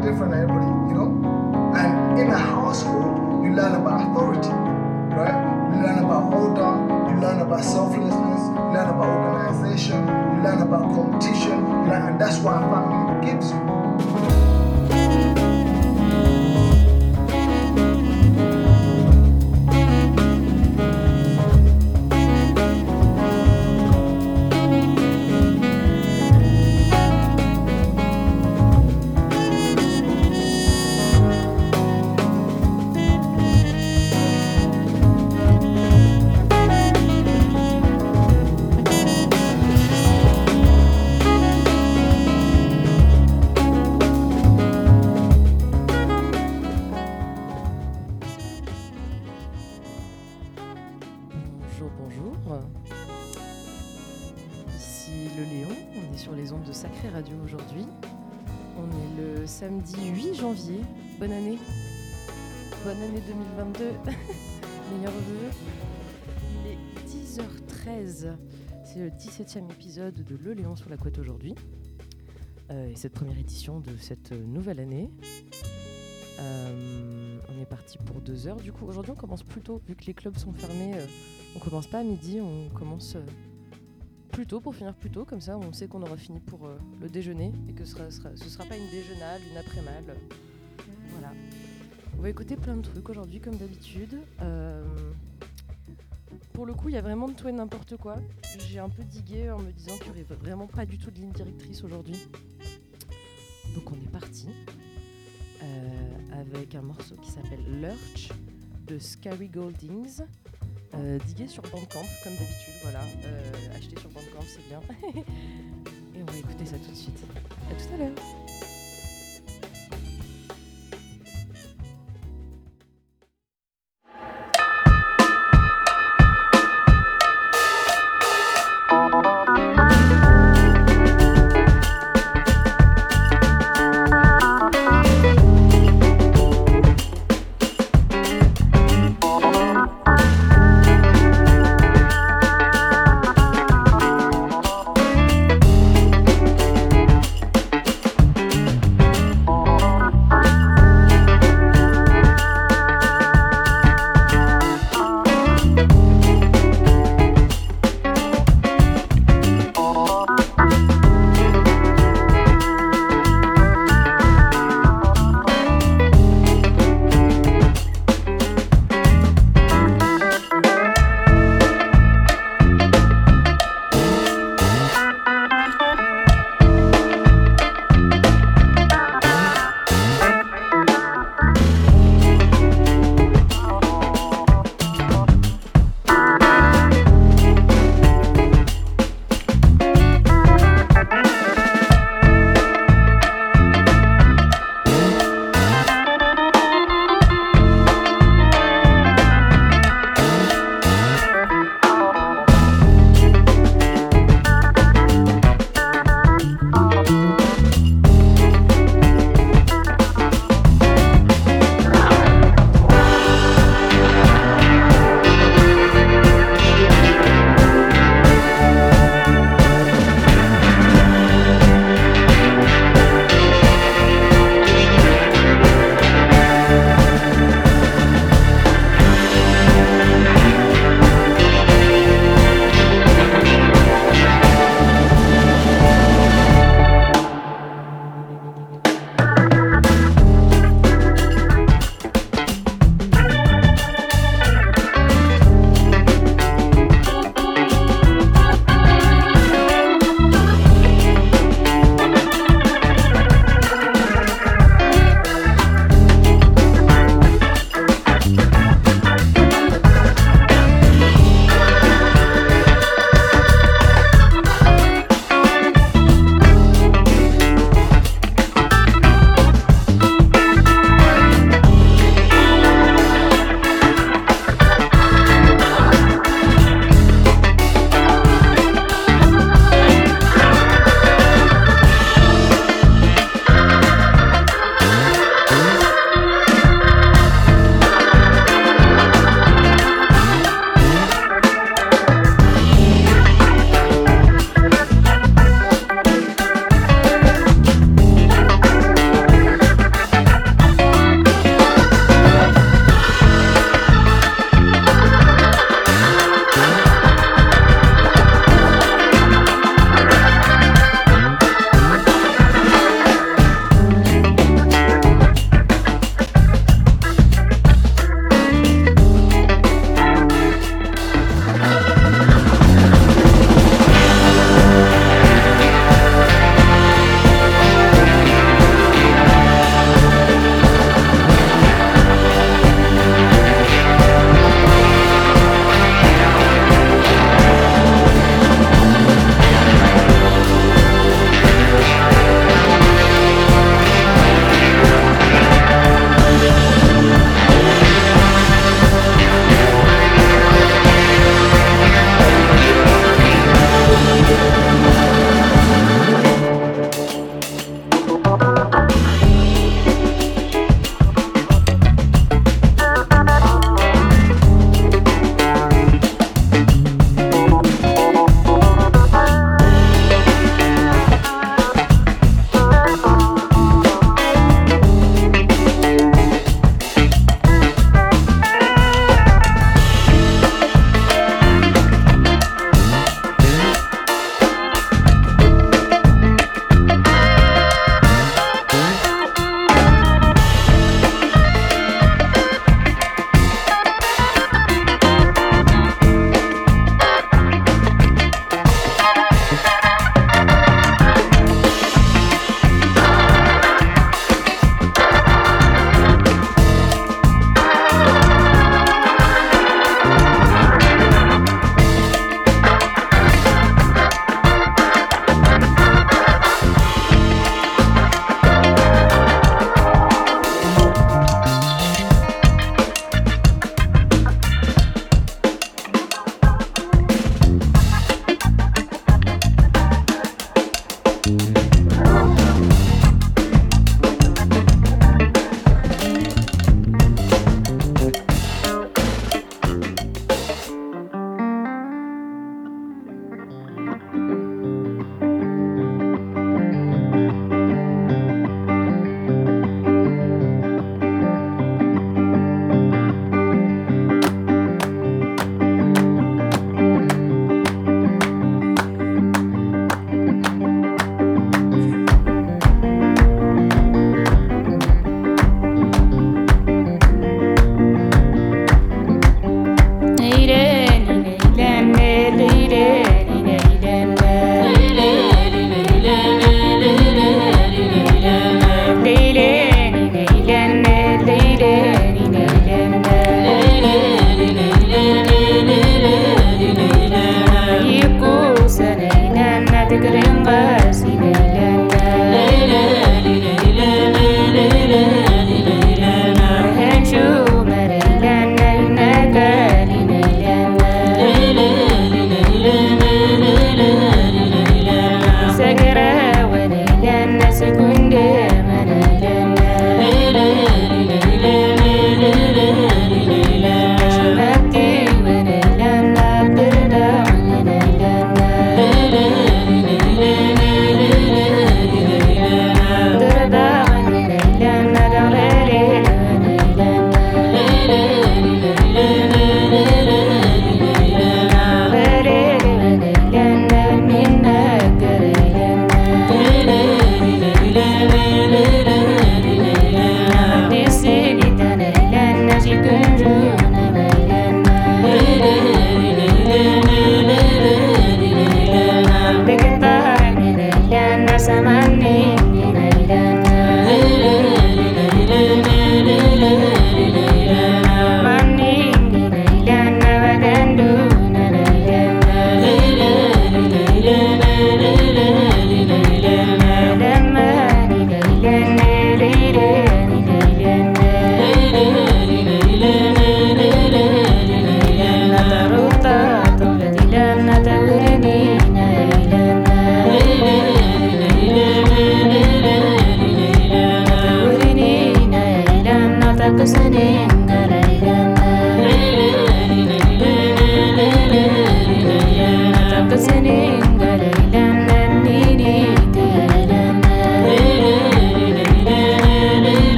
different everybody, you know? And in a household, you learn about authority, right? You learn about order, you learn about selflessness, you learn about organization, you learn about competition, learn, and that's what family gives you. 10h13. C'est le 17e épisode de Le Léon sur la couette aujourd'hui. Euh, et cette première édition de cette nouvelle année. Euh, on est parti pour deux heures. Du coup, aujourd'hui, on commence plus tôt, vu que les clubs sont fermés. euh, on commence pas à midi, on commence euh, plus tôt pour finir plus tôt. Comme ça, on sait qu'on aura fini pour le déjeuner et que ce sera, sera- ce sera pas une déjeunale, une après-mal. Voilà. On va écouter plein de trucs aujourd'hui, comme d'habitude. Pour le coup, il y a vraiment de tout et n'importe quoi. J'ai un peu digué en me disant qu'il n'y aurait vraiment pas du tout de ligne directrice aujourd'hui. Donc on est parti euh, avec un morceau qui s'appelle Lurch de Scary Goldings. Euh, digué sur Bandcamp, comme d'habitude, voilà. Euh, acheter sur Bandcamp, c'est bien. Et on va écouter ça tout de suite. À tout à l'heure.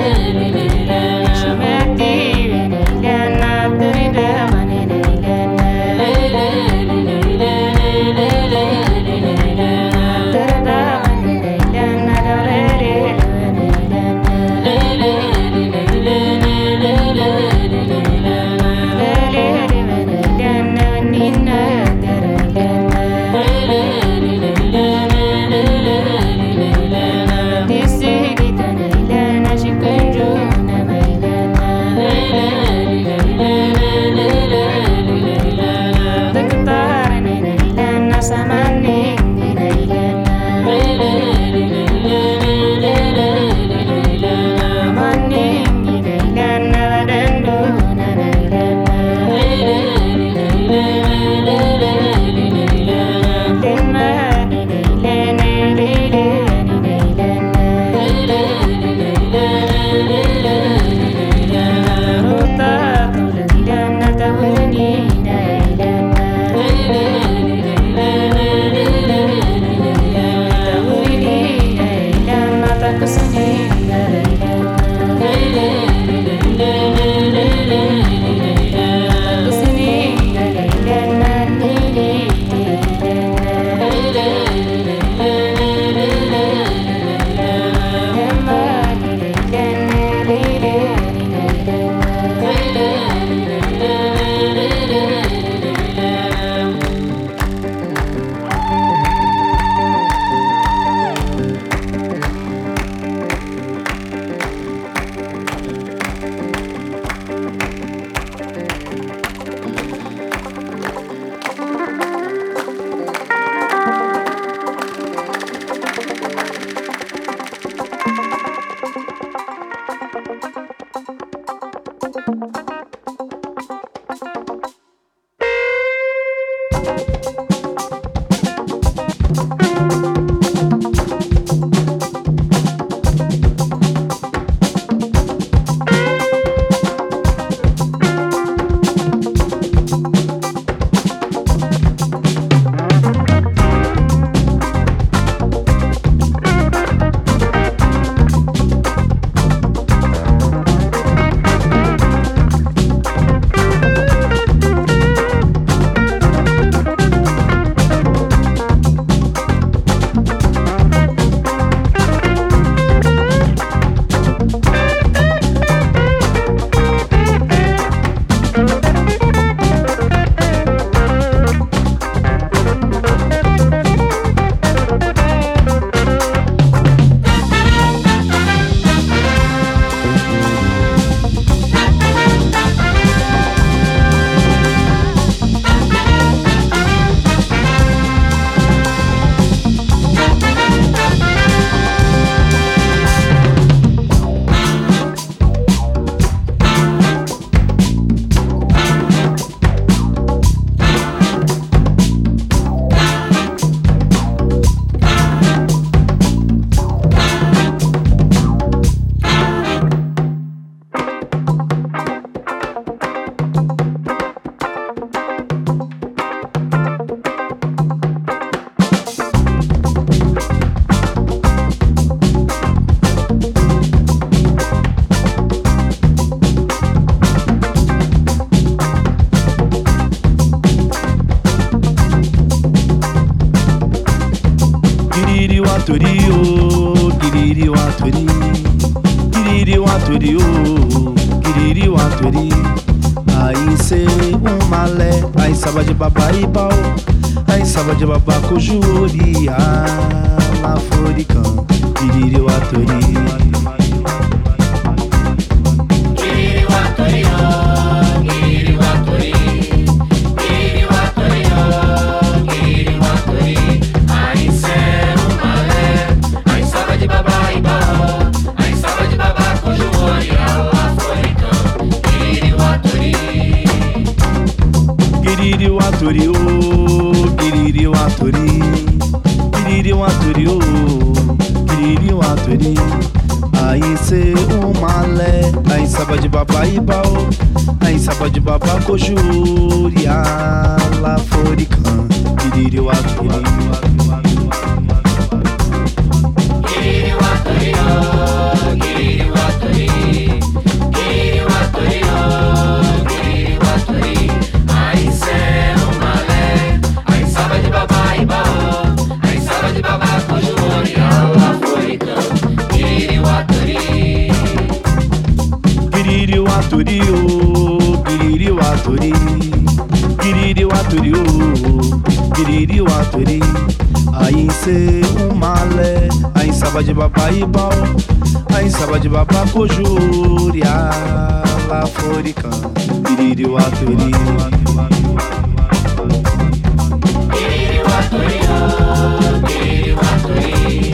enemy. torí o kìrìrì wa torí kìrìrì wa torí o kìrìrì wa torí àìsè ńmalẹ̀ àìsàbàjẹ́ bàbá ibà o àìsàbàjẹ́ bàbá kojú orí àmàforí kan kìrìrì wa torí. aturiu, piririu aturi, piririu aturiu, piririu aturi. Aí cê o malé, aí saba de babá e baú, aí saba de babá cojuri, alá foricã, piririu aturi. aturi, piririu piriri o aturi, piriri o piririu o piriri o aturi. Aí cê o malé, aí saba de babaibal, aí saba de babacojúria, lá foricã, piririu o aturi. piririu o aturi, oh, o piriri aturi.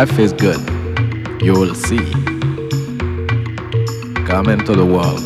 Life, is good. You will see. Come into the world,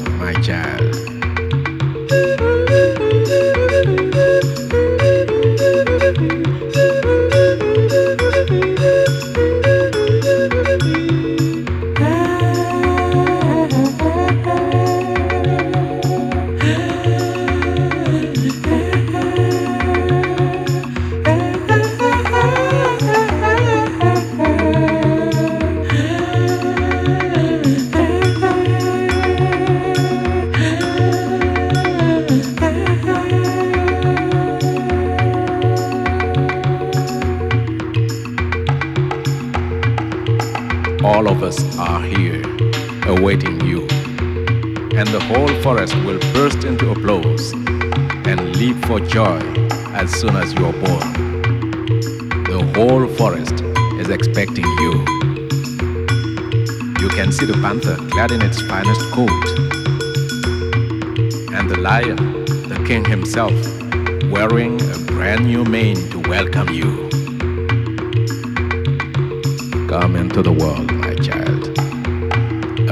Us are here, awaiting you. And the whole forest will burst into applause and leap for joy as soon as you are born. The whole forest is expecting you. You can see the panther clad in its finest coat, and the lion, the king himself, wearing a brand new mane to welcome you. Come into the world.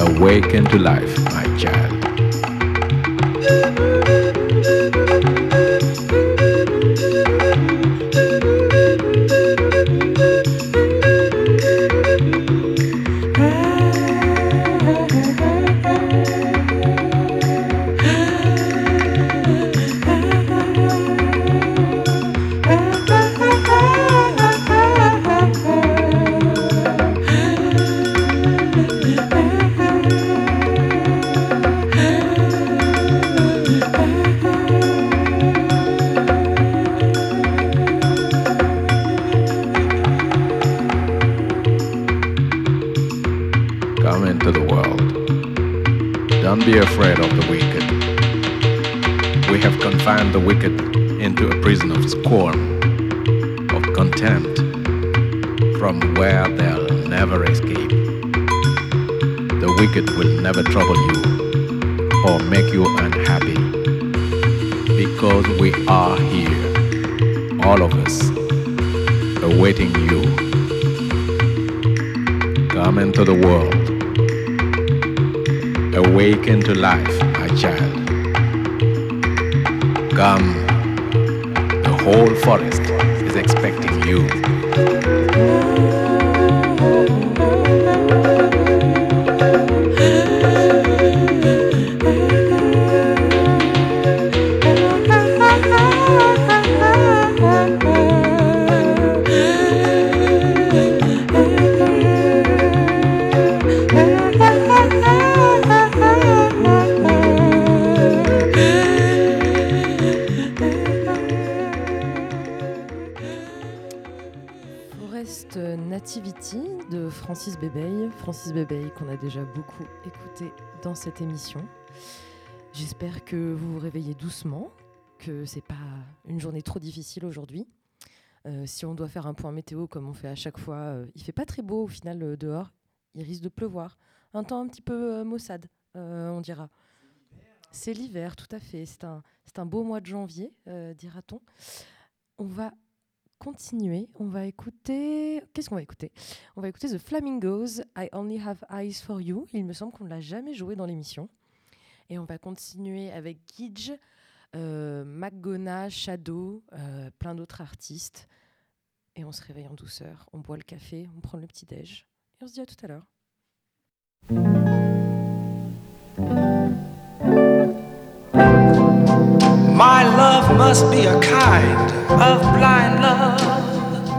Awaken to life, awaiting you. Come into the world. Awaken to life, my child. Come. The whole forest is expecting you. Francis Bébey qu'on a déjà beaucoup écouté dans cette émission. J'espère que vous vous réveillez doucement, que c'est pas une journée trop difficile aujourd'hui. Euh, si on doit faire un point météo comme on fait à chaque fois, euh, il fait pas très beau au final euh, dehors. Il risque de pleuvoir. Un temps un petit peu euh, maussade, on dira. C'est l'hiver, tout à fait. C'est un, un beau mois de janvier, dira-t-on. On va continuer. On va écouter. Qu'est-ce qu'on va écouter? On va écouter The Flamingos, I Only Have Eyes for You. Il me semble qu'on ne l'a jamais joué dans l'émission. Et on va continuer avec Gidge, euh, McGona, Shadow, euh, plein d'autres artistes. Et on se réveille en douceur. On boit le café, on prend le petit-déj. Et on se dit à tout à l'heure. My love must be a kind of blind love.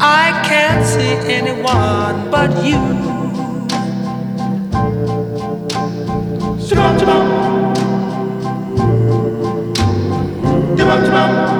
I can't see anyone but you. Shabam, shabam. Shabam, shabam.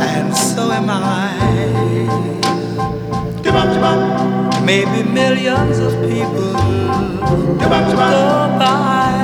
and so am I. Maybe millions of people go by.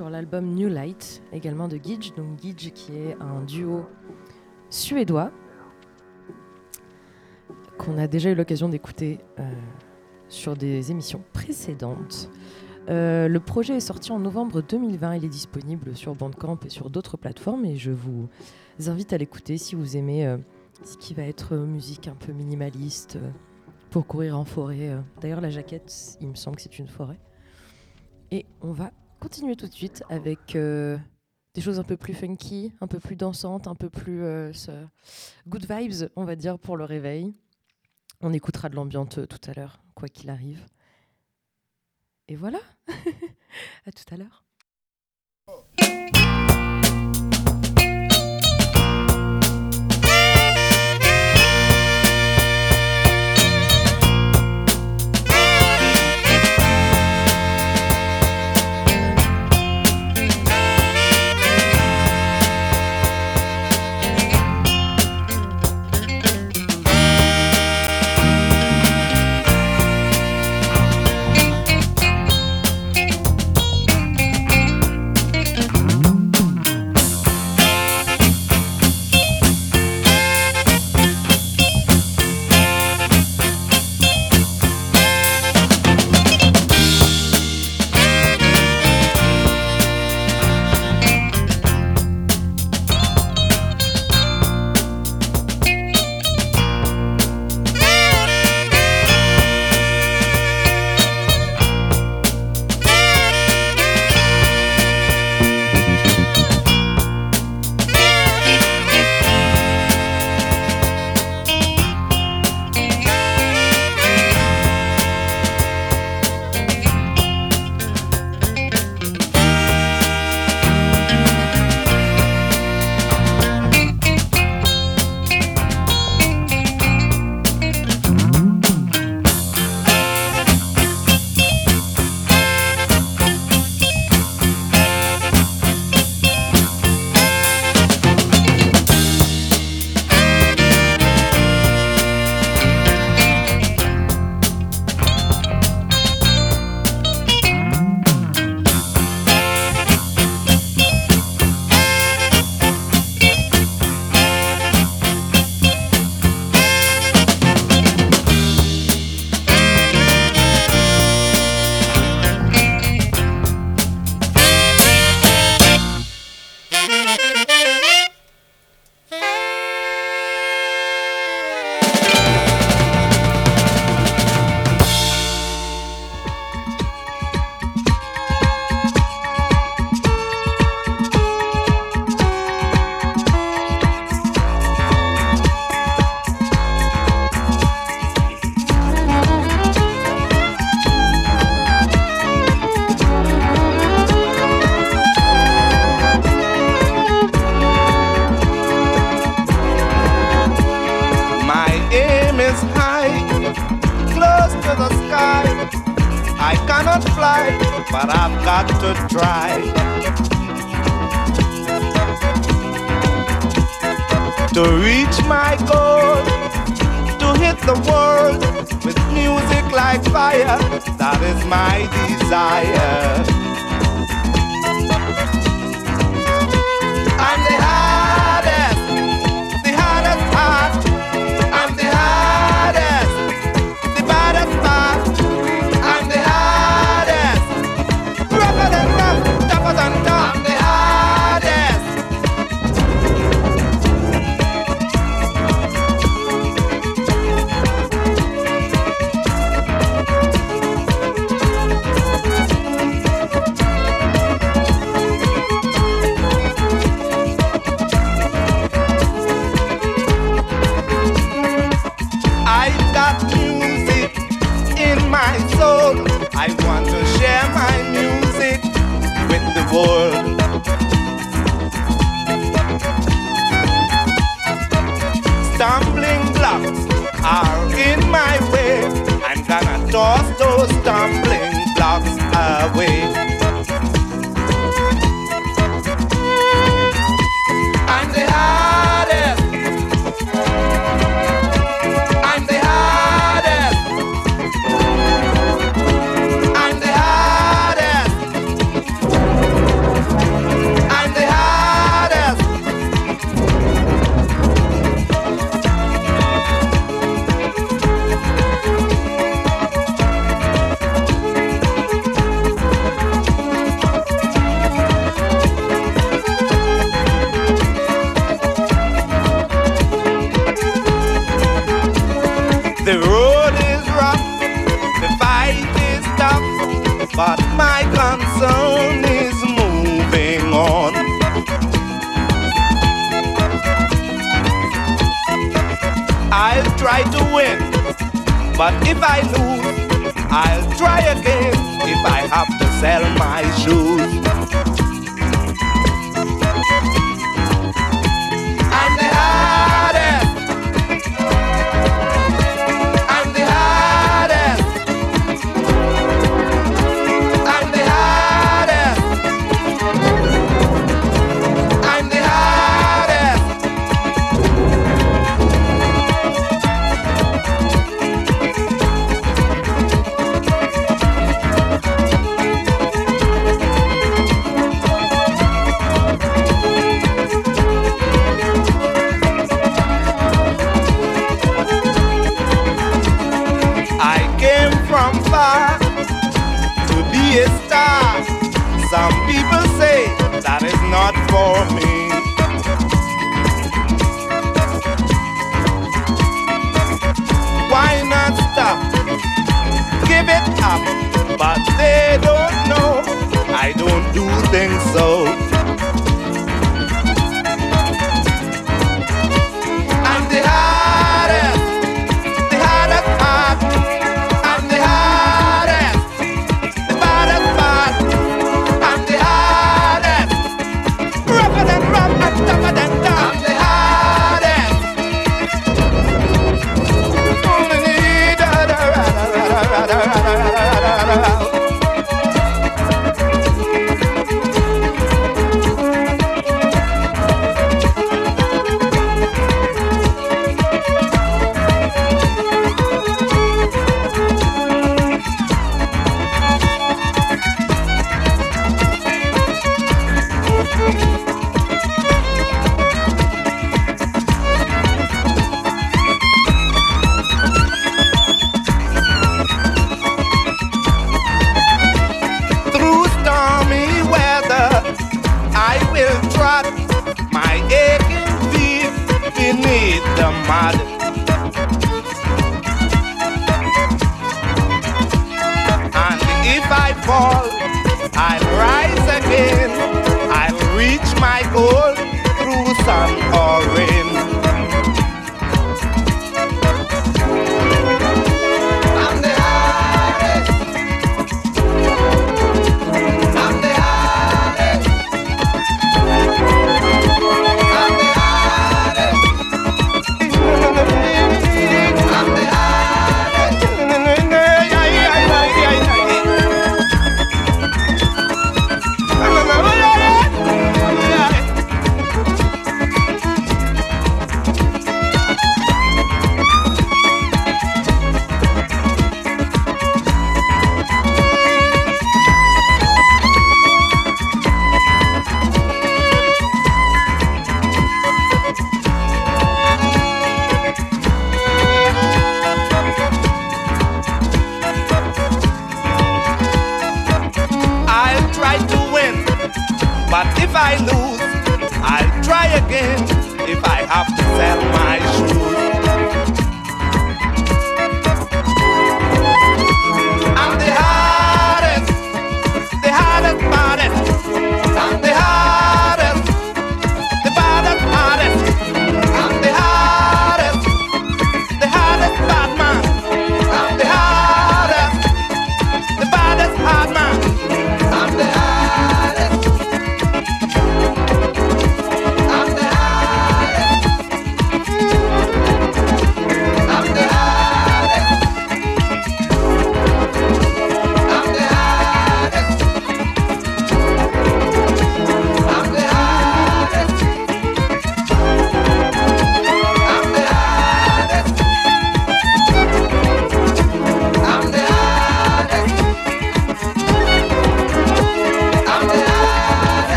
Sur l'album New Light, également de Gidge. Donc Gidge qui est un duo suédois qu'on a déjà eu l'occasion d'écouter euh, sur des émissions précédentes. Euh, le projet est sorti en novembre 2020, il est disponible sur Bandcamp et sur d'autres plateformes et je vous invite à l'écouter si vous aimez euh, ce qui va être musique un peu minimaliste pour courir en forêt. D'ailleurs la jaquette, il me semble que c'est une forêt. Et on va continuer tout de suite avec euh, des choses un peu plus funky, un peu plus dansantes, un peu plus euh, good vibes, on va dire, pour le réveil. On écoutera de l'ambiance euh, tout à l'heure, quoi qu'il arrive. Et voilà. à tout à l'heure. I'll try to win. But if I lose, I'll try again if I have to sell my shoes.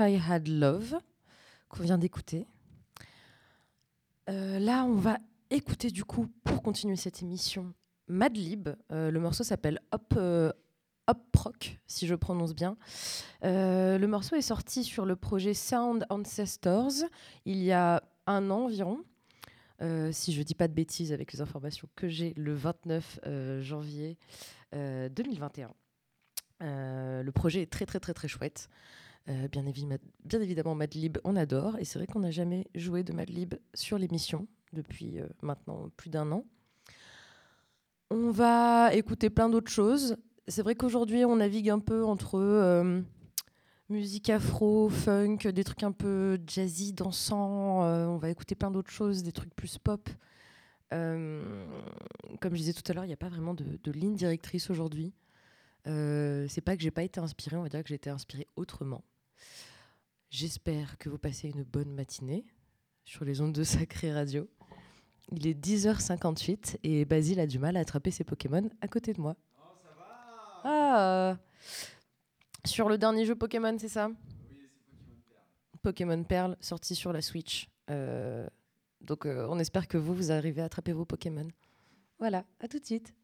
I Had Love, qu'on vient d'écouter. Euh, là, on va écouter du coup, pour continuer cette émission, Madlib. Euh, le morceau s'appelle Hop, euh, Hop Rock, si je prononce bien. Euh, le morceau est sorti sur le projet Sound Ancestors il y a un an environ. Si je dis pas de bêtises avec les informations que j'ai, le 29 euh, janvier euh, 2021. Euh, le projet est très très très très chouette. Euh, bien, évi- bien évidemment, Madlib, on adore. Et c'est vrai qu'on n'a jamais joué de Madlib sur l'émission depuis euh, maintenant plus d'un an. On va écouter plein d'autres choses. C'est vrai qu'aujourd'hui, on navigue un peu entre euh, musique afro, funk, des trucs un peu jazzy, dansants. euh, on va écouter plein d'autres choses, des trucs plus pop. Comme je disais tout à l'heure, il n'y a pas vraiment de, de ligne directrice aujourd'hui. Euh, c'est pas que j'ai pas été inspirée, on va dire que j'ai été inspirée autrement. J'espère que vous passez une bonne matinée sur les ondes de Sacré Radio. Il est 10h58 et Basile a du mal à attraper ses Pokémon à côté de moi. Ah euh, Sur le dernier jeu Pokémon, c'est ça? Pokémon Perle, sorti sur la Switch. Euh, donc euh, on espère que vous, vous arrivez à attraper vos Pokémon. Voilà, à tout de suite.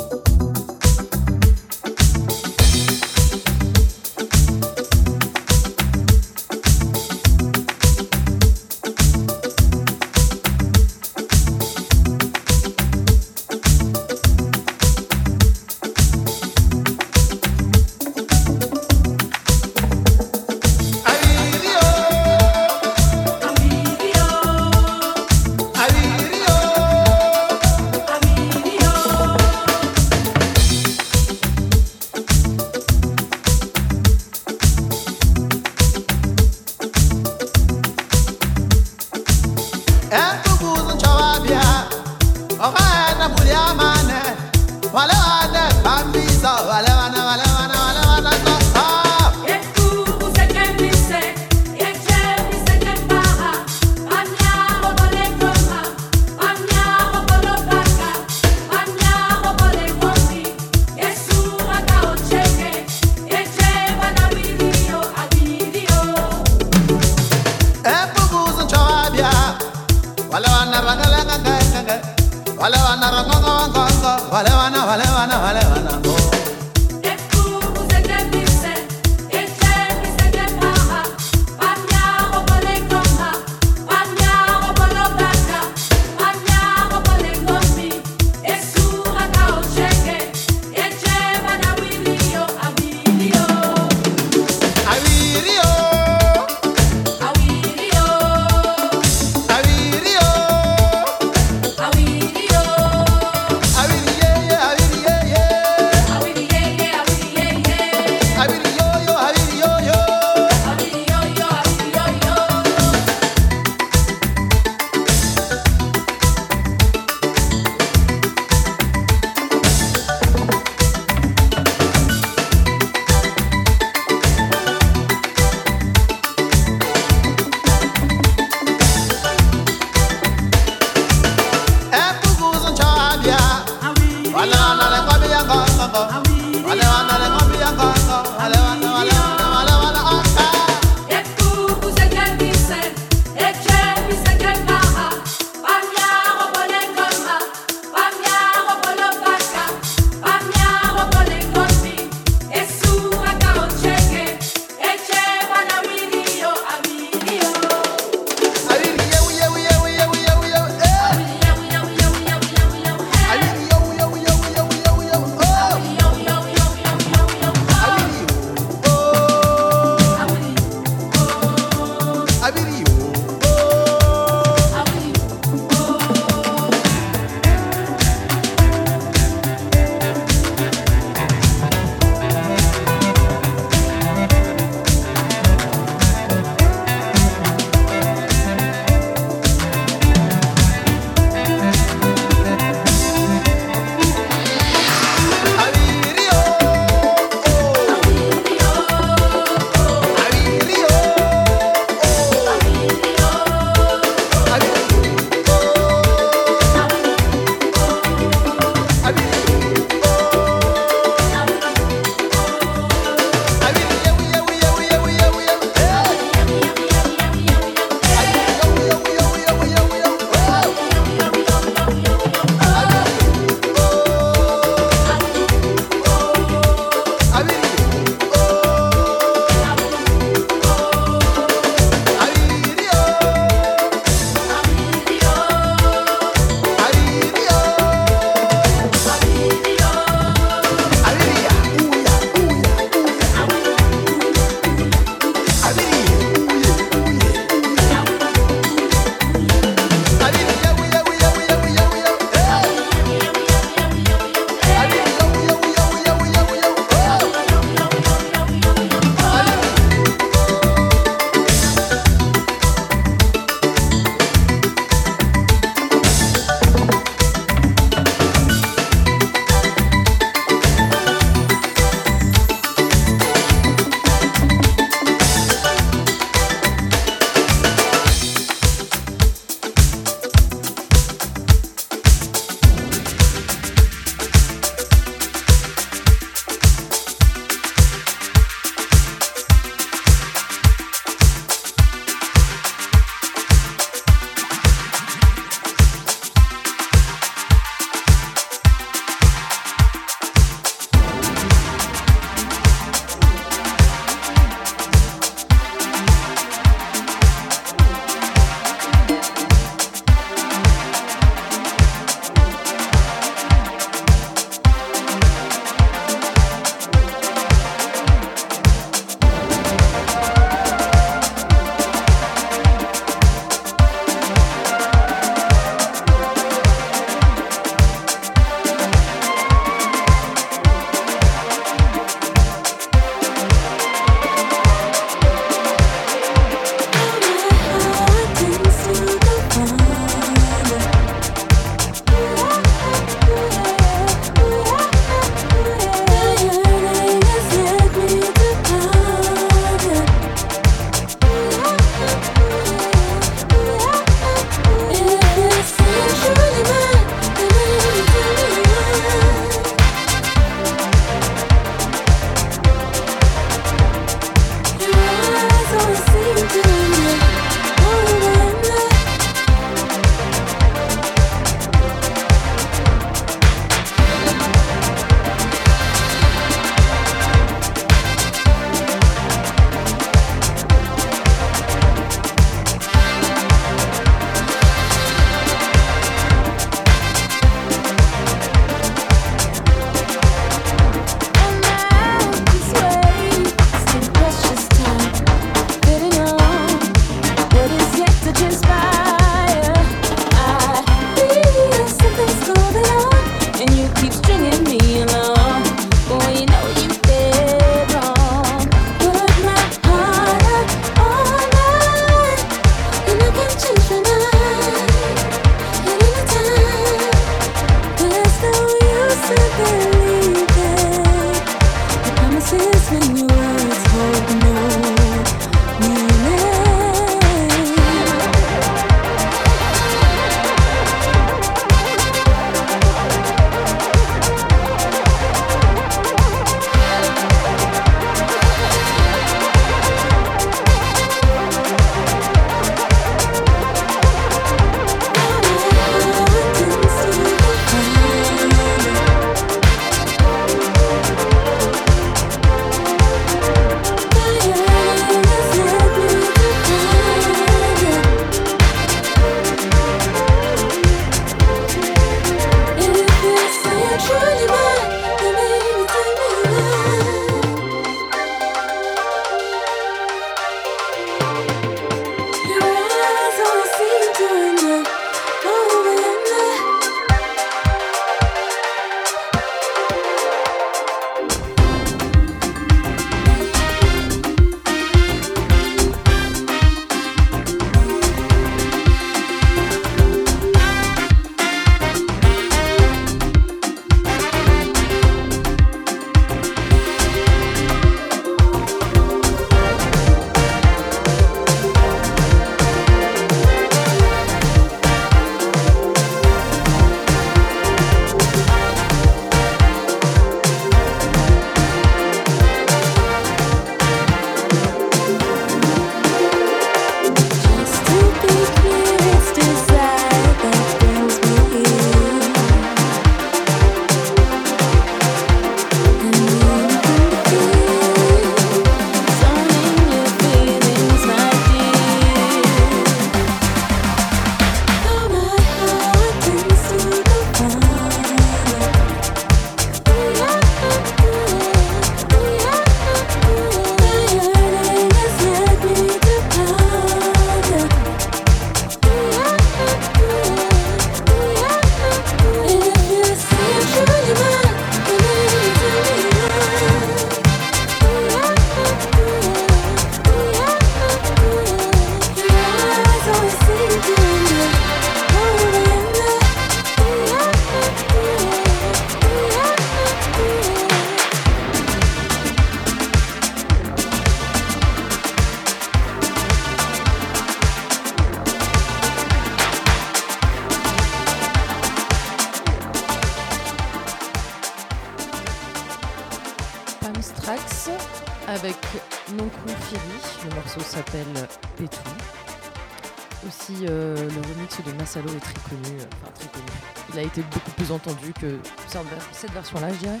Cette ver- cette version-là, je dirais.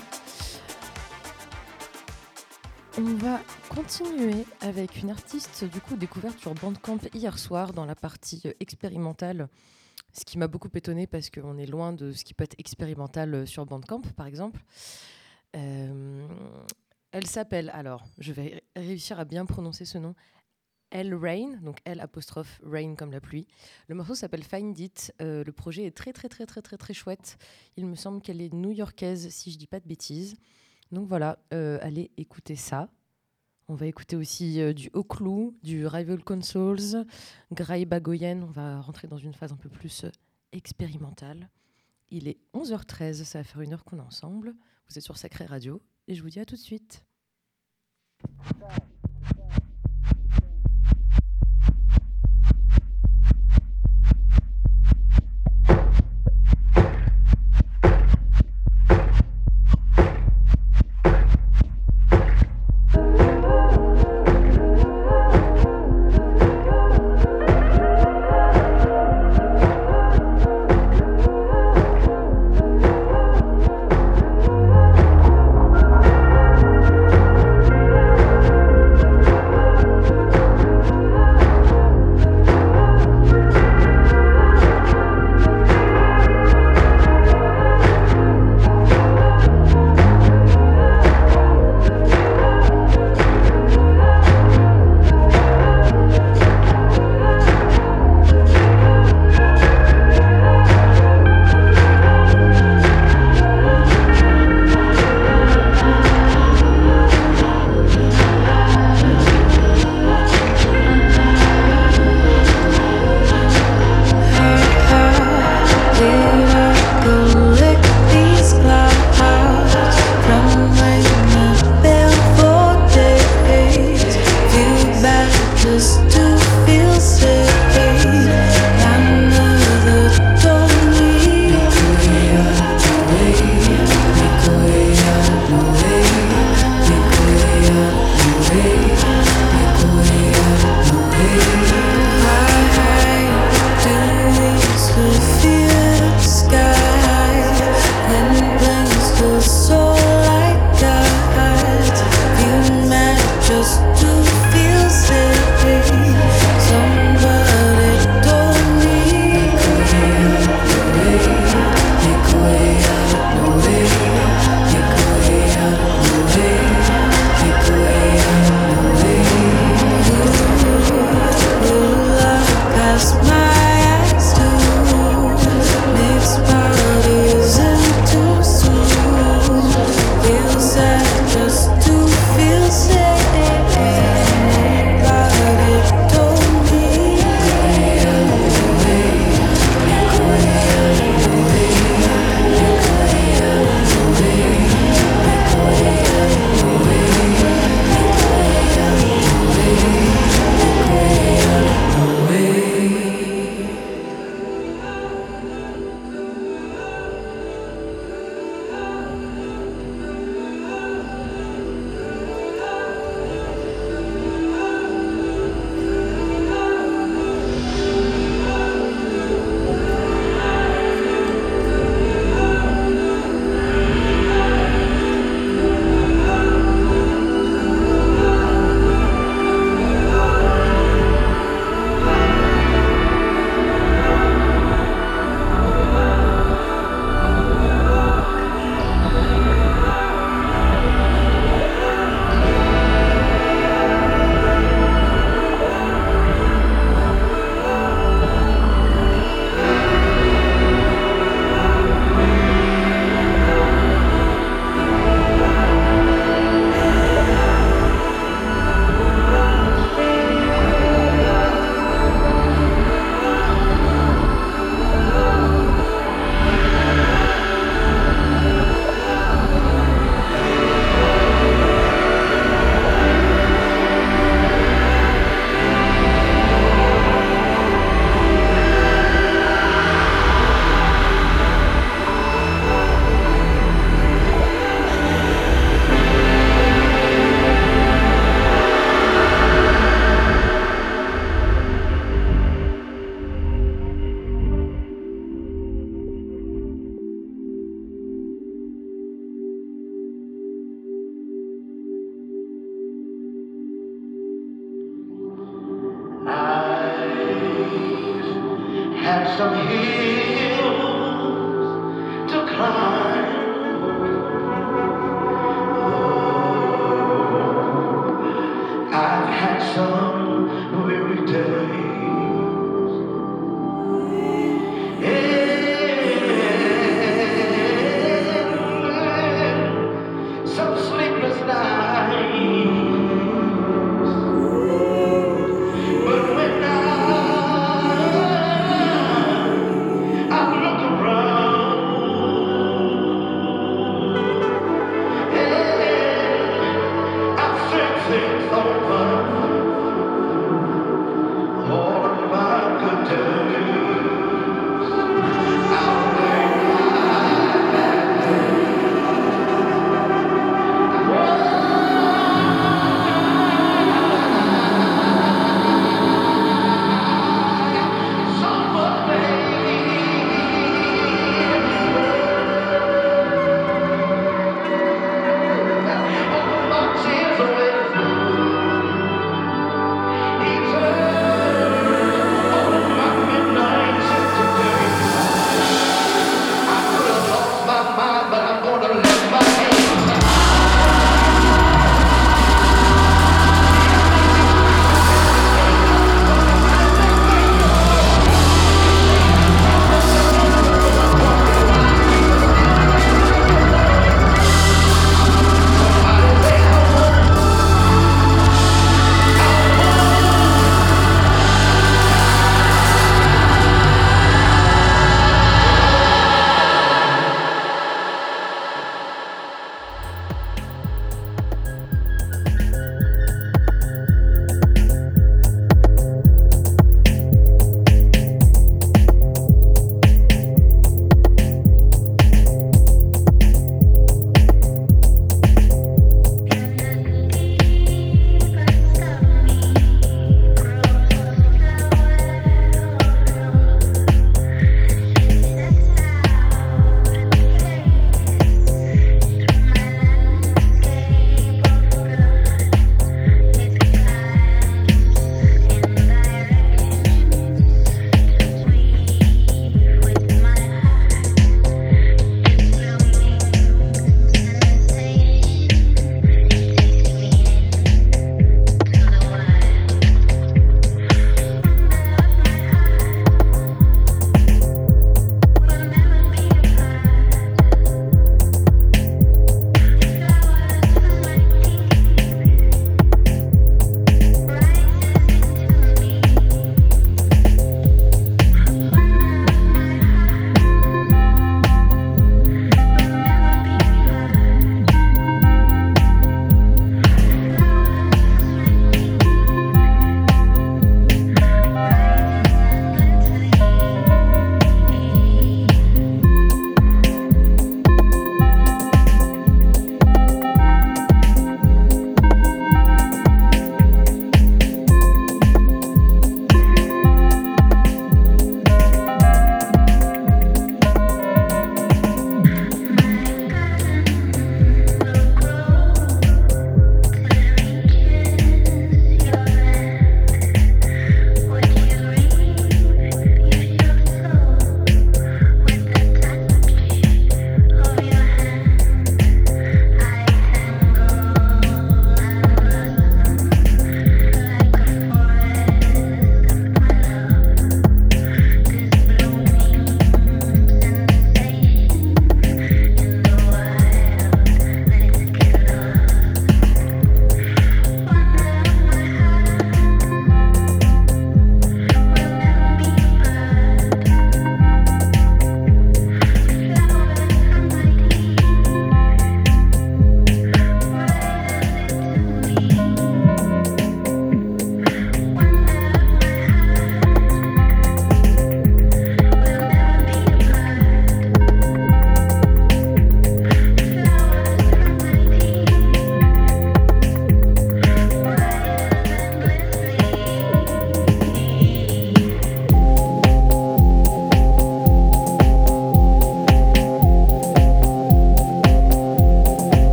On va continuer avec une artiste du coup découverte sur Bandcamp hier soir dans la partie expérimentale. Ce qui m'a beaucoup étonné parce qu'on est loin de ce qui peut être expérimental sur Bandcamp par exemple. Euh, elle s'appelle, alors je vais réussir à bien prononcer ce nom, Elle Rain, donc L apostrophe Rain comme la pluie. Le morceau s'appelle Find It. Euh, le projet est très très très très très très chouette. Il me semble qu'elle est new-yorkaise si je dis pas de bêtises. Donc voilà, euh, allez écouter ça. On va écouter aussi euh, du Oklou, du Rival Consoles, Graï Bagoyen. On va rentrer dans une phase un peu plus expérimentale. Il est 11h13, ça va faire une heure qu'on est ensemble. Vous êtes sur Sacré Radio et je vous dis à tout de suite.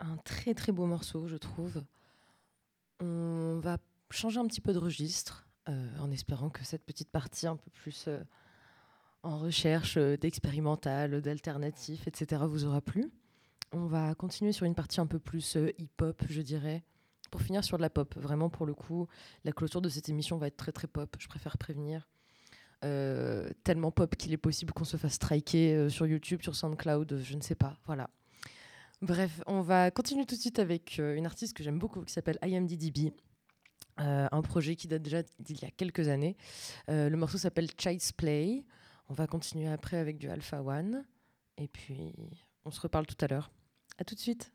Un très très beau morceau, je trouve. On va changer un petit peu de registre euh, en espérant que cette petite partie un peu plus euh, en recherche euh, d'expérimental, d'alternatif, etc. vous aura plu. On va continuer sur une partie un peu plus hip-hop, je dirais, pour finir sur de la pop. Vraiment, pour le coup, la clôture de cette émission va être très très pop, je préfère prévenir. Euh, tellement pop qu'il est possible qu'on se fasse striker euh, sur YouTube, sur SoundCloud, euh, je ne sais pas. Voilà. Bref, on va continuer tout de suite avec une artiste que j'aime beaucoup qui s'appelle IMDDB. Un projet qui date déjà d'il y a quelques années. Le morceau s'appelle Child's Play. On va continuer après avec du Alpha One. Et puis, on se reparle tout à l'heure. À tout de suite.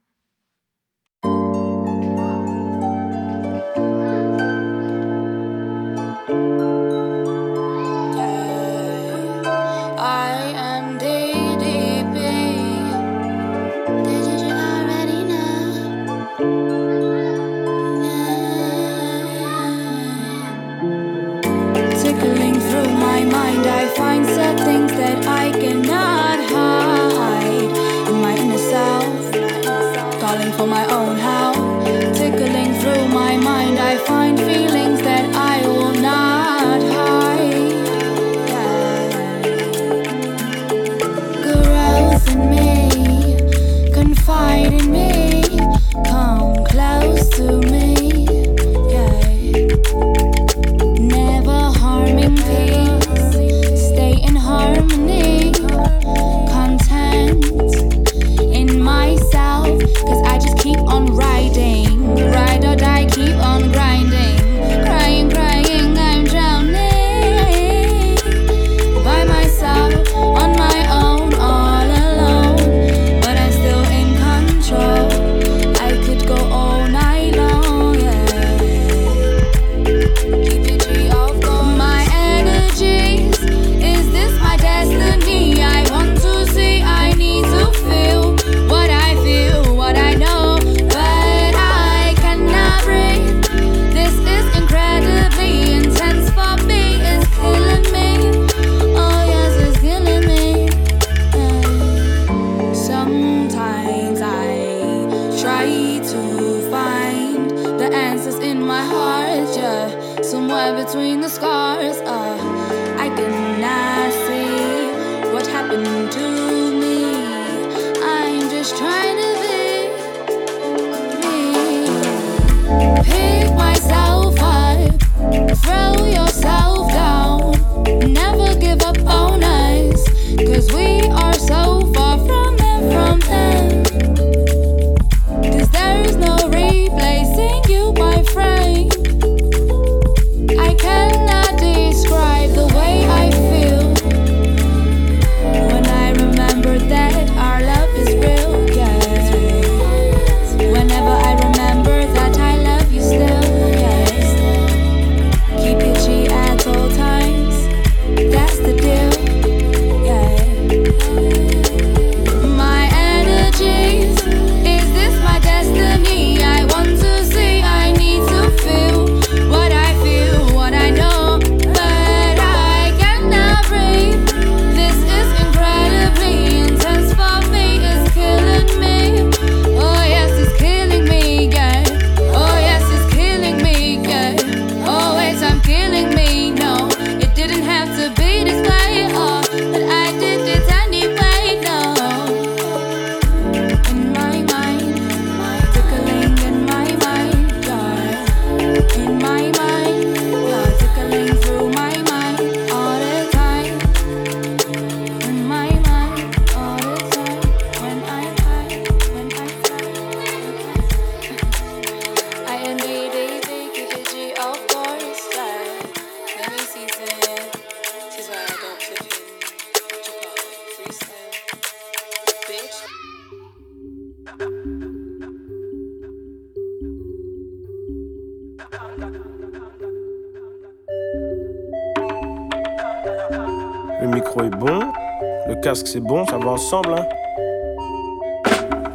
Va ensemble. Hein.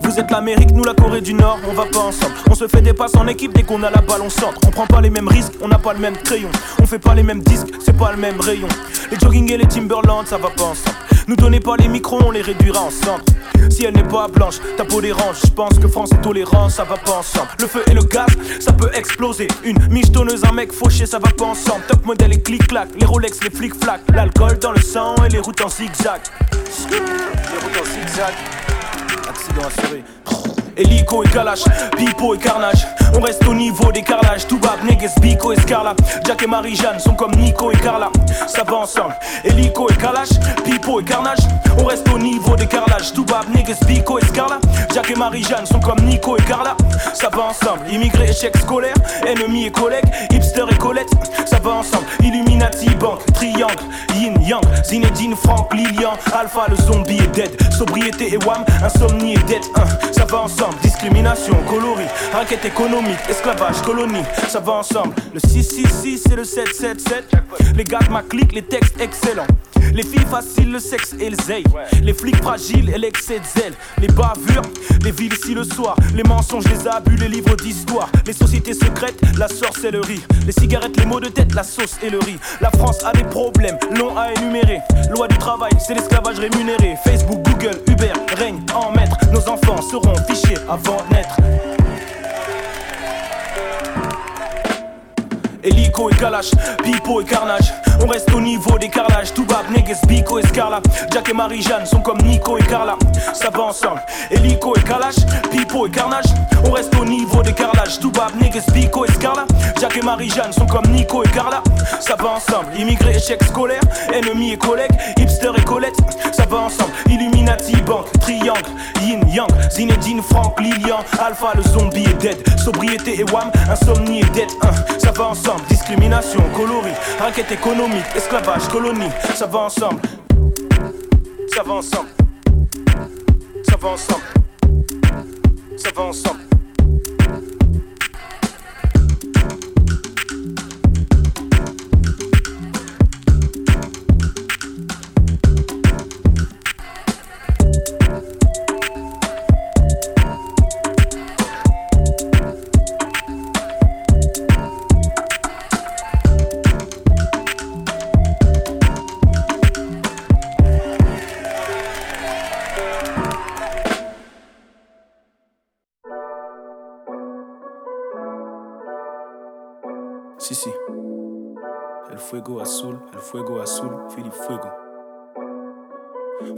Vous êtes l'Amérique, nous la Corée du Nord, on va pas ensemble. On se fait des passes en équipe dès qu'on a la balle, on centre. On prend pas les mêmes risques, on n'a pas le même crayon. On fait pas les mêmes disques, c'est pas le même rayon. Les jogging et les Timberland, ça va pas ensemble. Nous donnez pas les micros, on les réduira en cendres. Si elle n'est pas blanche, ta peau dérange. Je pense que France et tolérance, ça va pas ensemble. Le feu et le gaz, ça peut exploser. Une michetonneuse, un mec fauché, ça va pas ensemble. Top modèle et clic-clac, les Rolex, les flic-flac. L'alcool dans le sang et les routes en zigzag. Les routes en zigzag. Accident assuré. Hélico et Kalash, Pipo et Carnage. On reste au niveau des carrelages. Toubab, Neges, Biko et Scarla. Jack et Marie-Jeanne sont comme Nico et Carla. Ça va ensemble. Hélico et Kalash, Pipo et Carnage. On reste au niveau des carrelages. Toubab, Neges, Biko et Scarla. Jack et Marie-Jeanne sont comme Nico et Carla. Ça va ensemble. Immigrés, échec scolaire. Ennemis et collègues. Hipster et Colette. Ça va ensemble. Illuminati, banque, triangle. Yin, Yang, Zinedine, Franck, Lilian. Alpha, le zombie est dead. Sobriété et wham. Insomnie et dead. Hein. Ça va ensemble. Discrimination, coloris, raquette économique, esclavage, colonie, ça va ensemble. Le 666 et le 777. Les gars de ma clique, les textes excellents. Les filles faciles, le sexe et le zèle. Les flics fragiles et l'excès de zèle. Les bavures, les villes ici le soir. Les mensonges, les abus, les livres d'histoire. Les sociétés secrètes, la sorcellerie. Les cigarettes, les mots de tête, la sauce et le riz. La France a des problèmes, longs à énumérer. Loi du travail, c'est l'esclavage rémunéré. Facebook, Google, Uber règne en maître. Nos enfants seront fichés avant de naître. Hélico et Kalash, Pipo et Carnage. On reste au niveau des carrelages. Toubab, Neges, Biko et Scarla. Jack et Marie-Jeanne sont comme Nico et Carla. Ça va ensemble. Hélico et Kalash, Pipo et Carnage. On reste au niveau des carrelages. Toubab, Neges, Biko et Scarla. Jack et Marie-Jeanne sont comme Nico et Carla. Ça va ensemble. Immigrés, échec scolaire. Ennemis et collègues. Hipster et Colette. Ça va ensemble. Illuminati, banque, triangle. Yin, Yang, Zinedine, Franck, Lilian. Alpha, le zombie est dead. Sobriété et wham. Insomnie et dead. Hein. Ça va ensemble. Discrimination, coloris, raquette esclavage, colonie, ça va ensemble. Ça va ensemble. Ça va ensemble. Ça va ensemble. Fuego azul, el fuego azul, Philippe Fuego.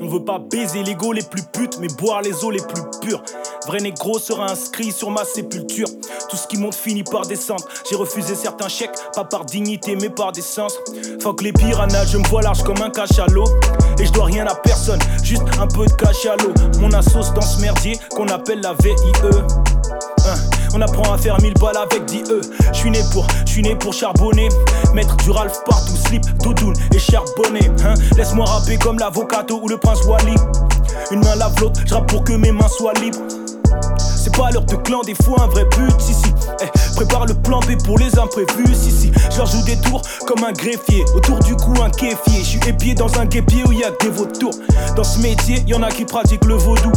On veut pas baiser les go les plus putes, mais boire les eaux les plus pures. Vrai négro sera inscrit sur ma sépulture. Tout ce qui monte finit par descendre. J'ai refusé certains chèques, pas par dignité, mais par décence. Fuck les piranhas, je me vois large comme un cachalot. Et je dois rien à personne, juste un peu de cachalot. Mon assos dans ce merdier qu'on appelle la VIE. On apprend à faire mille balles avec 10 E. Je suis né pour, je né pour charbonner. Mettre du Ralph partout, slip, doudoune et charbonner. Hein. Laisse-moi rapper comme l'avocato ou le prince Wally. Une main lave l'autre, je pour que mes mains soient libres. C'est pas l'heure de clan, des fois un vrai but, si si. Eh, prépare le plan B pour les imprévus, si si. Je joue des tours comme un greffier. Autour du cou, un kéfier. Je suis épié dans un guépier où y a que des vautours. Dans ce métier, y en a qui pratiquent le vaudou.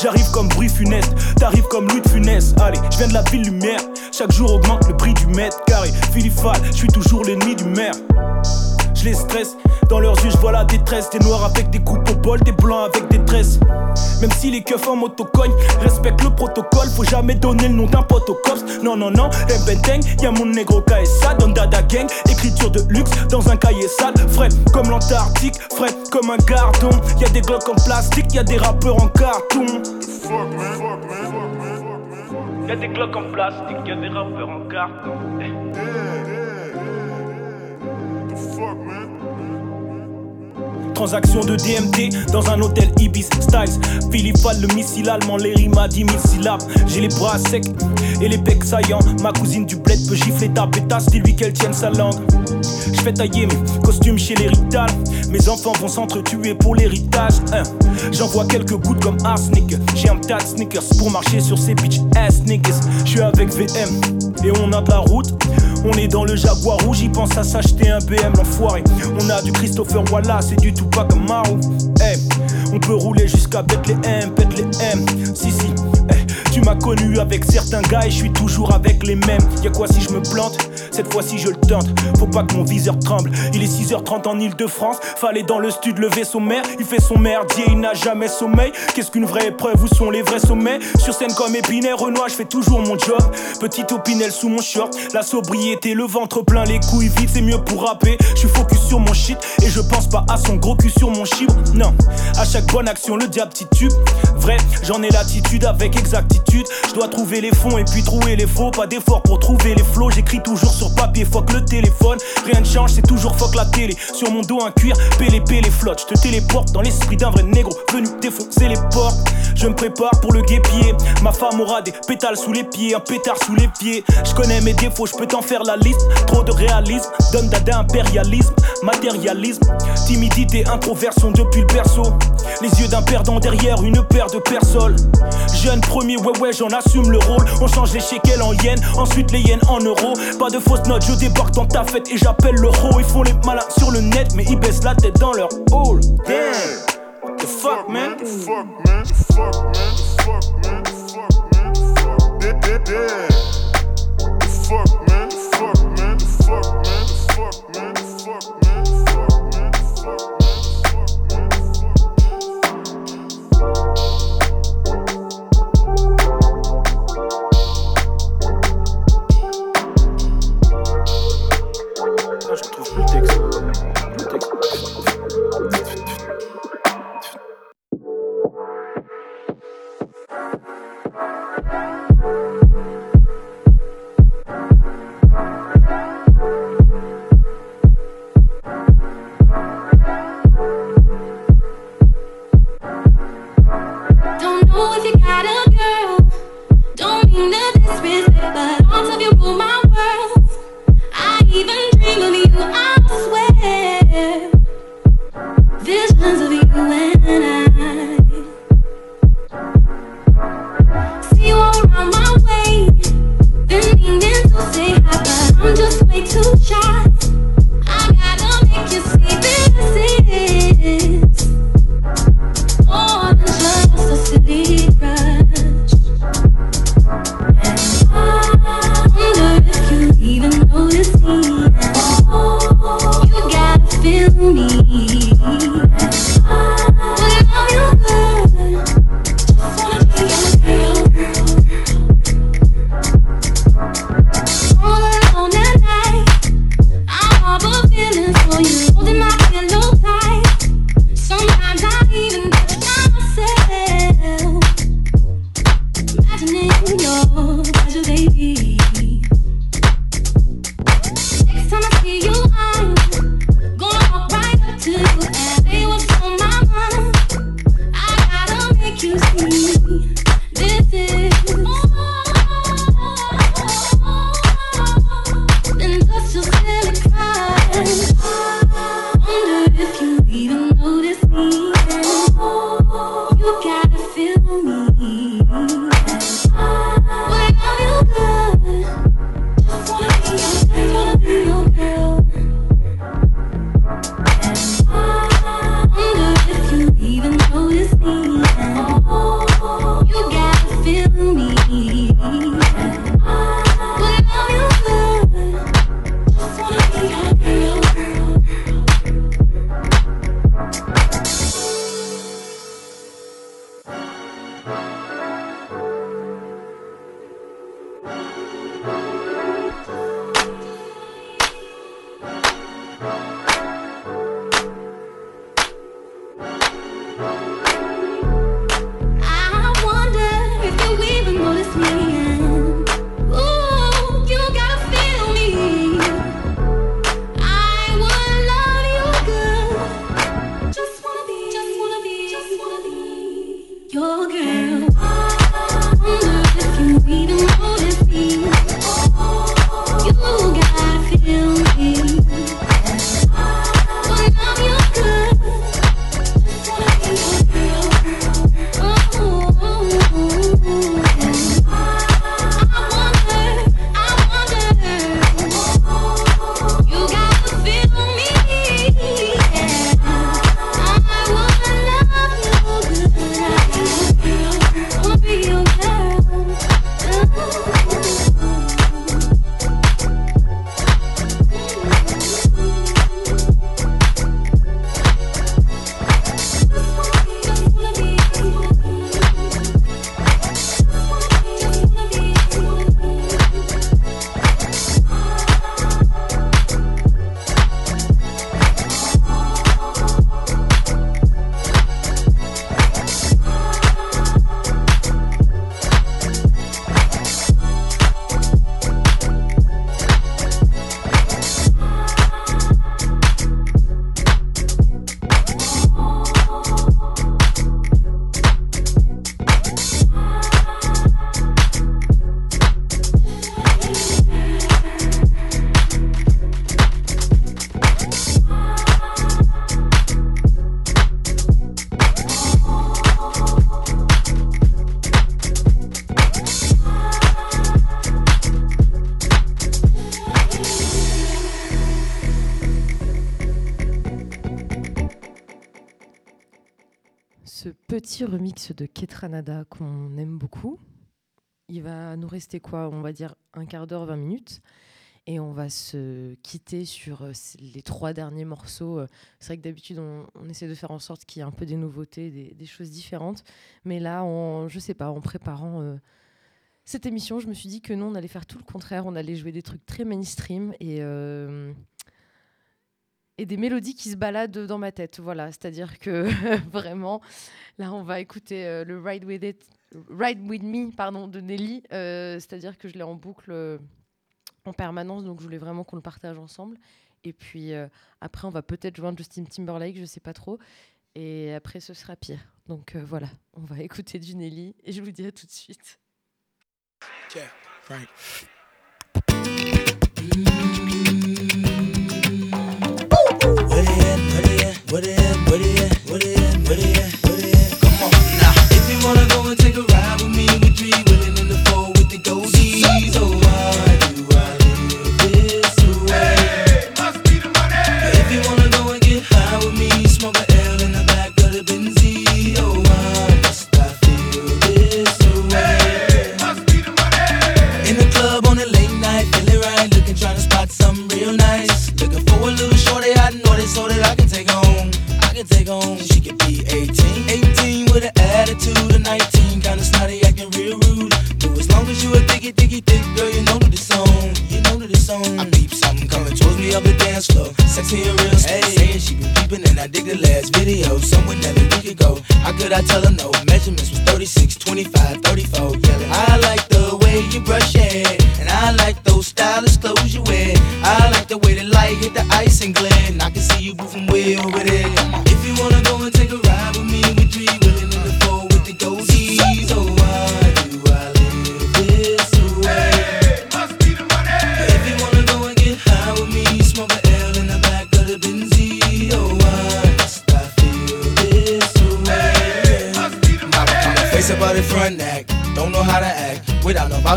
J'arrive comme bruit funeste, t'arrives comme Louis de Funès. Allez, je viens de la ville lumière. Chaque jour augmente le prix du mètre carré. Philippe je suis toujours l'ennemi du maire. Les stresse, dans leurs yeux je vois la détresse. Des noirs avec des coupes au bol, des blancs avec des tresses. Même si les keufs en motocogne respectent le protocole, faut jamais donner le nom d'un pote au cops. Non, non, non, Rebenteng, y'a mon négro KSA, Don Dada Gang, écriture de luxe dans un cahier sale. Frais comme l'Antarctique, frais comme un gardon. Y'a des glocks en plastique, y'a des rappeurs en carton. Y'a des glocks en plastique, y'a des rappeurs en carton. Transaction de DMT dans un hôtel Ibis Styles. Philippe le missile allemand, les rimes à 10 000 syllabes. J'ai les bras secs et les becs saillants. Ma cousine du bled peut gifler ta pétasse, dis-lui qu'elle tienne sa langue. Je fais tailler mes costumes chez les Rital. Mes enfants vont s'entretuer pour l'héritage. Hein. J'envoie quelques gouttes comme arsenic. J'ai un tas de sneakers pour marcher sur ces bitch ass niggas. Je suis avec VM et on a de la route. On est dans le Jaguar rouge, il pense à s'acheter un BM, l'enfoiré. On a du Christopher Wallace et du Tupac Amaru. Hey, on peut rouler jusqu'à Bethlehem, Bethlehem. Si, si, hey, Tu m'as connu avec certains gars et je suis toujours avec les mêmes. Y'a quoi si je me plante? Cette fois-ci je le tente. Faut pas que mon viseur tremble. Il est 6h30 en Ile-de-France. Fallait dans le stud lever son maire. Il fait son merdier, il n'a jamais sommeil. Qu'est-ce qu'une vraie épreuve? Où sont les vrais sommets? Sur scène comme Épinay, Renoir, je fais toujours mon job. Petite opinel sous mon short. La sobriété, le ventre plein, les couilles vides, c'est mieux pour rapper. Je suis focus sur mon shit et je pense pas à son gros cul sur mon chibre. Non, à chaque bonne action, le diable titube. Vrai, j'en ai l'attitude avec exactitude. Je dois trouver les fonds et puis trouver les faux. Pas d'effort pour trouver les flots. J'écris toujours sur papier, fuck le téléphone. Rien ne change, c'est toujours fuck la télé. Sur mon dos, un cuir, PLP les flottes. Je te téléporte dans l'esprit d'un vrai négro venu défoncer les portes. Je me prépare pour le guépier. Ma femme aura des pétales sous les pieds, un pétard sous les pieds. Je connais mes défauts, je peux t'en faire la liste. Trop de réalisme, donne dada impérialisme, matérialisme, timidité, introversion depuis le berceau. Les yeux d'un perdant derrière une paire de personnes. Jeune premier, ouais ouais, j'en assume le rôle. On change les shekels en yens, ensuite les yens en euros. Pas de fausses notes, je débarque dans ta fête et j'appelle le ro. Ils font les malins sur le net, mais ils baissent la tête dans leur hall. Damn, the fuck, man? fuck, man? Fuck, man? Fuck, man? Fuck, man? Fuck. The fuck, man? Fuck, man? Fuck, man? Fuck, man? Me. Remix de Ketranada qu'on aime beaucoup. Il va nous rester quoi On va dire un quart d'heure, 20 minutes. Et on va se quitter sur euh, les trois derniers morceaux. Euh, C'est vrai que d'habitude, on, on essaie de faire en sorte qu'il y ait un peu des nouveautés, des, choses différentes. Mais là, en, je sais pas, en préparant euh, cette émission, je me suis dit que non, on allait faire tout le contraire. On allait jouer des trucs très mainstream et, et des mélodies qui se baladent dans ma tête. Voilà, c'est-à-dire que vraiment, là, on va écouter euh, le Ride With It. Ride With Me pardon, de Nelly, euh, c'est-à-dire que je l'ai en boucle euh, en permanence, donc je voulais vraiment qu'on le partage ensemble. Et puis après, on va peut-être joindre Justin Timberlake, je sais pas trop. Et après, ce sera pire. Donc voilà, on va écouter du Nelly et je vous dis à tout de suite. Yeah, right. What it is, what it is, what it is, what it is, what it is. Come on now. If you wanna go and take a ride with me, we three willing in the four with the goldies. Oh. I dig the last video. Someone that a week ago. How could I tell her no? Measurements was 36, 25, 34. Yeah, I like the way you brush your hair, and I like those stylish clothes you wear. I like the way the light hit the ice and and I can see you moving way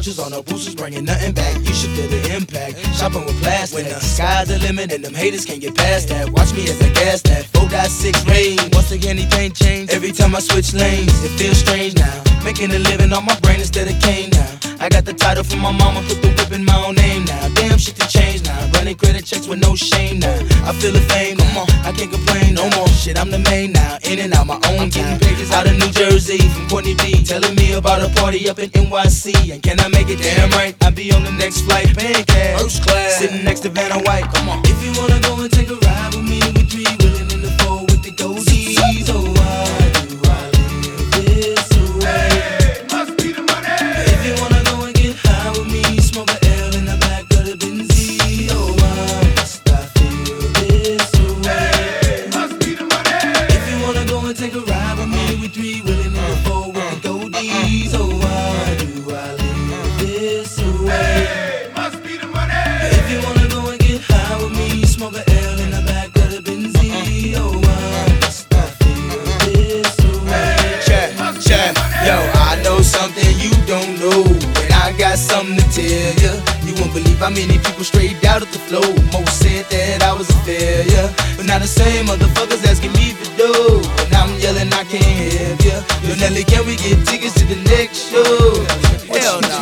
On the boosters, bringing nothing back. You should feel the impact. Shopping with plastic. When the sky's the limit and them haters can't get past that. Watch me as I gas that. 4.6 rain. Once again, anything change. Every time I switch lanes, it feels strange now. Making a living on my brain instead of cane now. I got the title from my mama, put the whip in my own name now. Damn shit to change now. Running credit checks with no shame now. I feel the fame, come on, I can't complain no more. Shit, I'm the main now. In and out my own time. Pages out of New Jersey from Courtney B. Telling me about a party up in NYC. And can I make it damn right? I'll be on the next flight, paying cash. First class. Sitting next to Vanna White, come on. If you wanna go and take a ride with me, we three believe how many people straight out of the flow. Most said that I was a failure. But now the same motherfuckers asking me for dough. And now I'm yelling, I can't help ya. Yo, Nelly, can we get tickets to the next show? Hell no.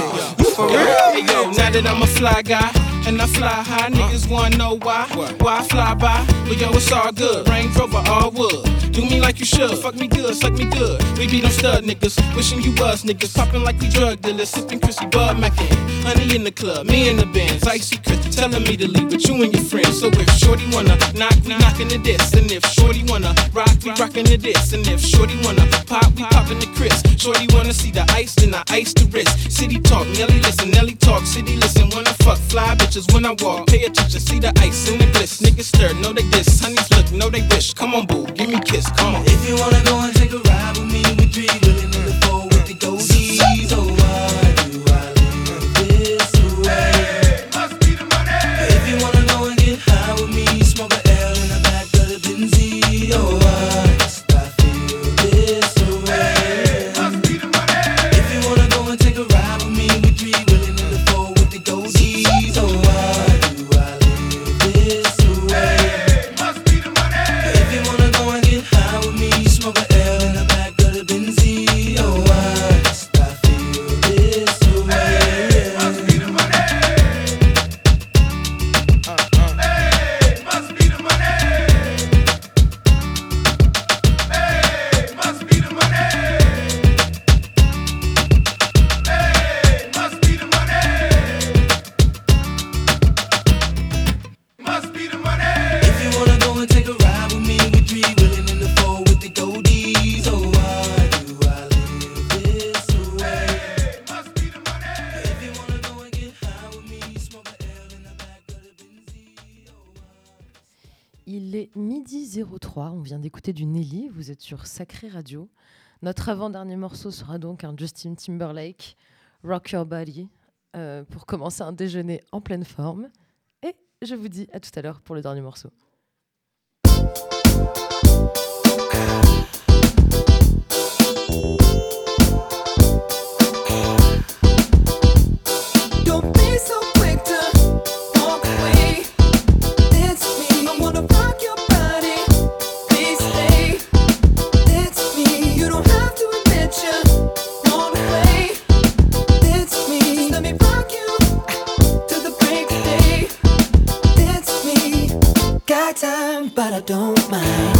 For real? That I'm a fly guy and I fly high, niggas wanna know why? Why I fly by? But yo, it's all good. Range Rover, all wood. Do me like you should. Fuck me good, suck me good. We be them stud niggas. Wishing you was niggas. Popping like we drug dealers. Sipping Chrissy Bud Mackin. Honey in the club, me in the bands. Icy Chris telling me to leave with you and your friends. So if Shorty wanna knock, we knocking the this. And if Shorty wanna rock, we rocking the this. And if Shorty wanna pop, we popping the Chris. Shorty wanna see the ice, then I ice the wrist. City talk, Nelly listen, Nelly talk. City listen, wanna fuck fly bitches when I walk. Pay attention, see the ice in the bliss. Niggas stir, know they diss. Honeys look, know they wish. Come on, boo, give me kiss, come on. If you wanna go and take a ride with me, we three willing in the four with the goldies. On vient d'écouter du Nelly, vous êtes sur Sacré Radio. Notre avant-dernier morceau sera donc un Justin Timberlake, Rock Your Body, euh, pour commencer un déjeuner en pleine forme. Et je vous dis à tout à l'heure pour le dernier morceau. I don't mind.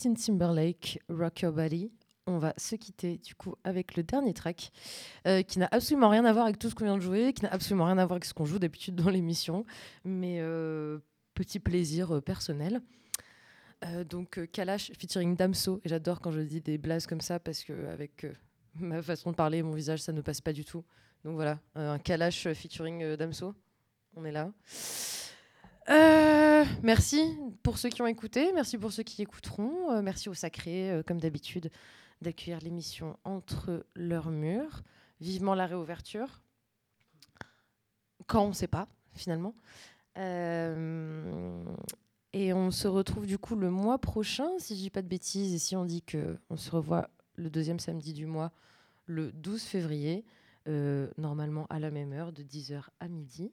Justin Timberlake, Rock Your Body. On va se quitter du coup avec le dernier track euh, qui n'a absolument rien à voir avec tout ce qu'on vient de jouer, qui n'a absolument rien à voir avec ce qu'on joue d'habitude dans l'émission, mais euh, petit plaisir euh, personnel. donc Kalash featuring Damso, et j'adore quand je dis des blases comme ça parce que avec ma façon de parler mon visage ça ne passe pas du tout. Donc voilà, un Kalash featuring Damso, on est là. Euh, merci pour ceux qui ont écouté, merci pour ceux qui écouteront, euh, merci aux sacrés, euh, comme d'habitude, d'accueillir l'émission entre leurs murs. Vivement la réouverture. Quand on ne sait pas, finalement. Et on se retrouve du coup le mois prochain, si je dis pas de bêtises, et si on dit que on se revoit le deuxième samedi du mois, le 12 février, normalement à la même heure, de 10h à midi.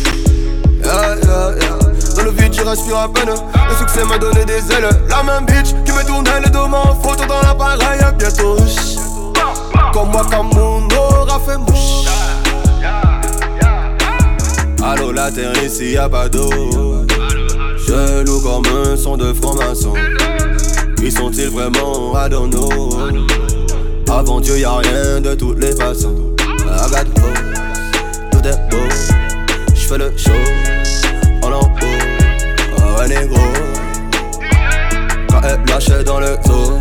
Dans le vide, je respire à peine. Le succès m'a donné des ailes. La même bitch qui me tournait le dos en photo dans l'appareil. Bientôt, comme moi, comme mon aura fait mouche. Allô, la terre ici, y'a pas d'eau. Je loue comme un son de franc-maçon. Qui sont-ils vraiment know Avant Dieu y'a rien de toutes les façons got hope, tout est beau J'fais le show négro elle lâche dans le zoo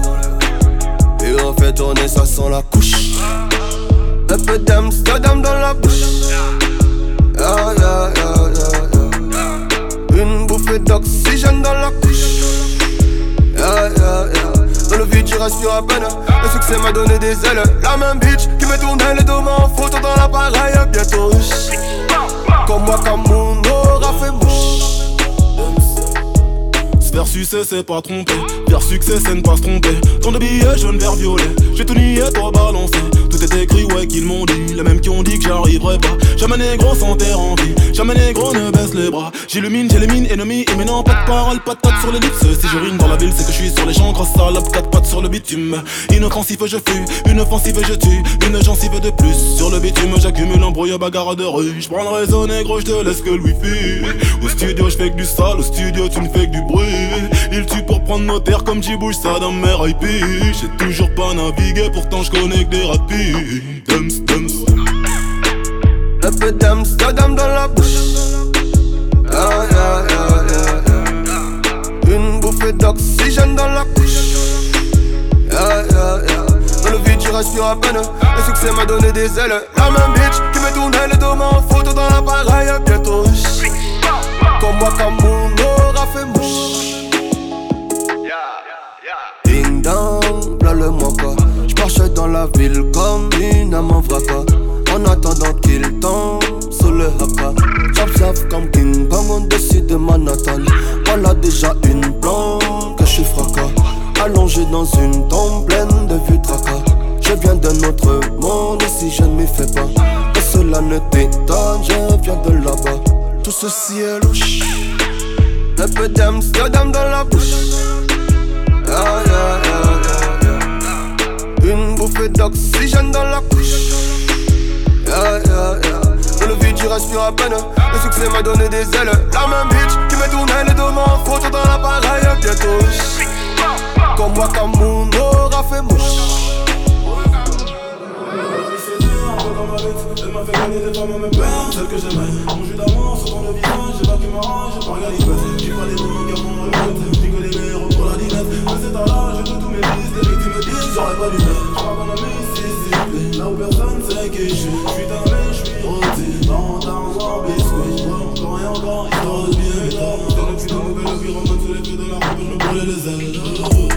Et on fait tourner ça sans la couche Un peu d'Amsterdam dans la bouche Yeah yeah yeah Une bouffée d'oxygène dans la couche. Dans le vide, je respire à peine. Le succès m'a donné des ailes. La même bitch qui me tournait le dos en photo dans l'appareil. Bientôt, comme moi, comme mon aura fait mouche. Se faire sucer, c'est pas tromper. Faire succès, c'est ne pas se tromper. Tant de billets jaune, vert, violet. J'ai tout nié, toi balancé. Tout est écrit, ouais, qu'ils m'ont dit. Les mêmes qui ont dit que j'arriverai pas. Jamais négro sans terre en vie. Jamais négro ne baisse les bras. J'illumine, j'élimine, ennemi. Et maintenant, pas de parole, pas de tête sur l'ellipse. Si je rime dans la ville, c'est que je suis sur les champs. Grosse salope, quatre pattes sur le bitume. Inoffensif, je fuis. Une offensive, je tue. Une gencive de plus. Sur le bitume, j'accumule un brouillard bagarre de rue. J'prends le réseau négro, j'te laisse que le wifi. Au studio, j'fais que du sale. Au studio, tu ne fais que du bruit. Il tue pour prendre nos terres comme j'y bouge ça dans mes IP. J'ai toujours pas navigué, pourtant je connais que des rapides. Dums, dums. Un peu d'Amsterdam dans la bouche. Yeah, yeah, yeah, yeah. Une bouffée d'oxygène dans la couche. Dans le vide, je respire à peine. Le succès m'a donné des ailes. La même bitch qui me tournait le dos en photo dans l'appareil. Bientôt, comme moi, comme mon aura fait mouche. La ville comme une âme en. En attendant qu'il tombe sur le haka. Chop comme King Kong au-dessus de Manhattan. Voilà déjà une blonde que je suis fracas. Allongé dans une tombe pleine de vieux tracas. Je viens d'un autre monde et si je ne m'y fais pas. Que cela ne t'étonne, je viens de là-bas. Tout ceci est louche. Un peu d'Amsterdam dans la bouche. Yeah, bouffée d'oxygène dans la couche. Yeah, le vide, je respire à peine. Le succès m'a donné des ailes. La même bitch qui me tournait le dos en photo dans l'appareil. Bientôt, comme moi, mon aura fait mouche. Elle m'a fait gagner des femmes à mes peines, celles que j'aimais. Mon jus d'amour sur ton visage, j'ai battu ma rage, j'ai pas regardé J'ai pas les bons à mon regrette, j'ai que les meilleurs pour la dinette. C'est à l'âge, j'ai tous mes fils, les victimes me disent, j'aurais pas dû mettre. Je crois qu'on a mis Mississippi, là où personne sait qui je suis. Je suis damé, je suis rôti, dans ta noir biscuit. Ouais, encore et encore, histoire de bien, mais t'as. Dans le putain de nouvelle, puis remonte sous les feux de la rampe, je me brûlais les ailes.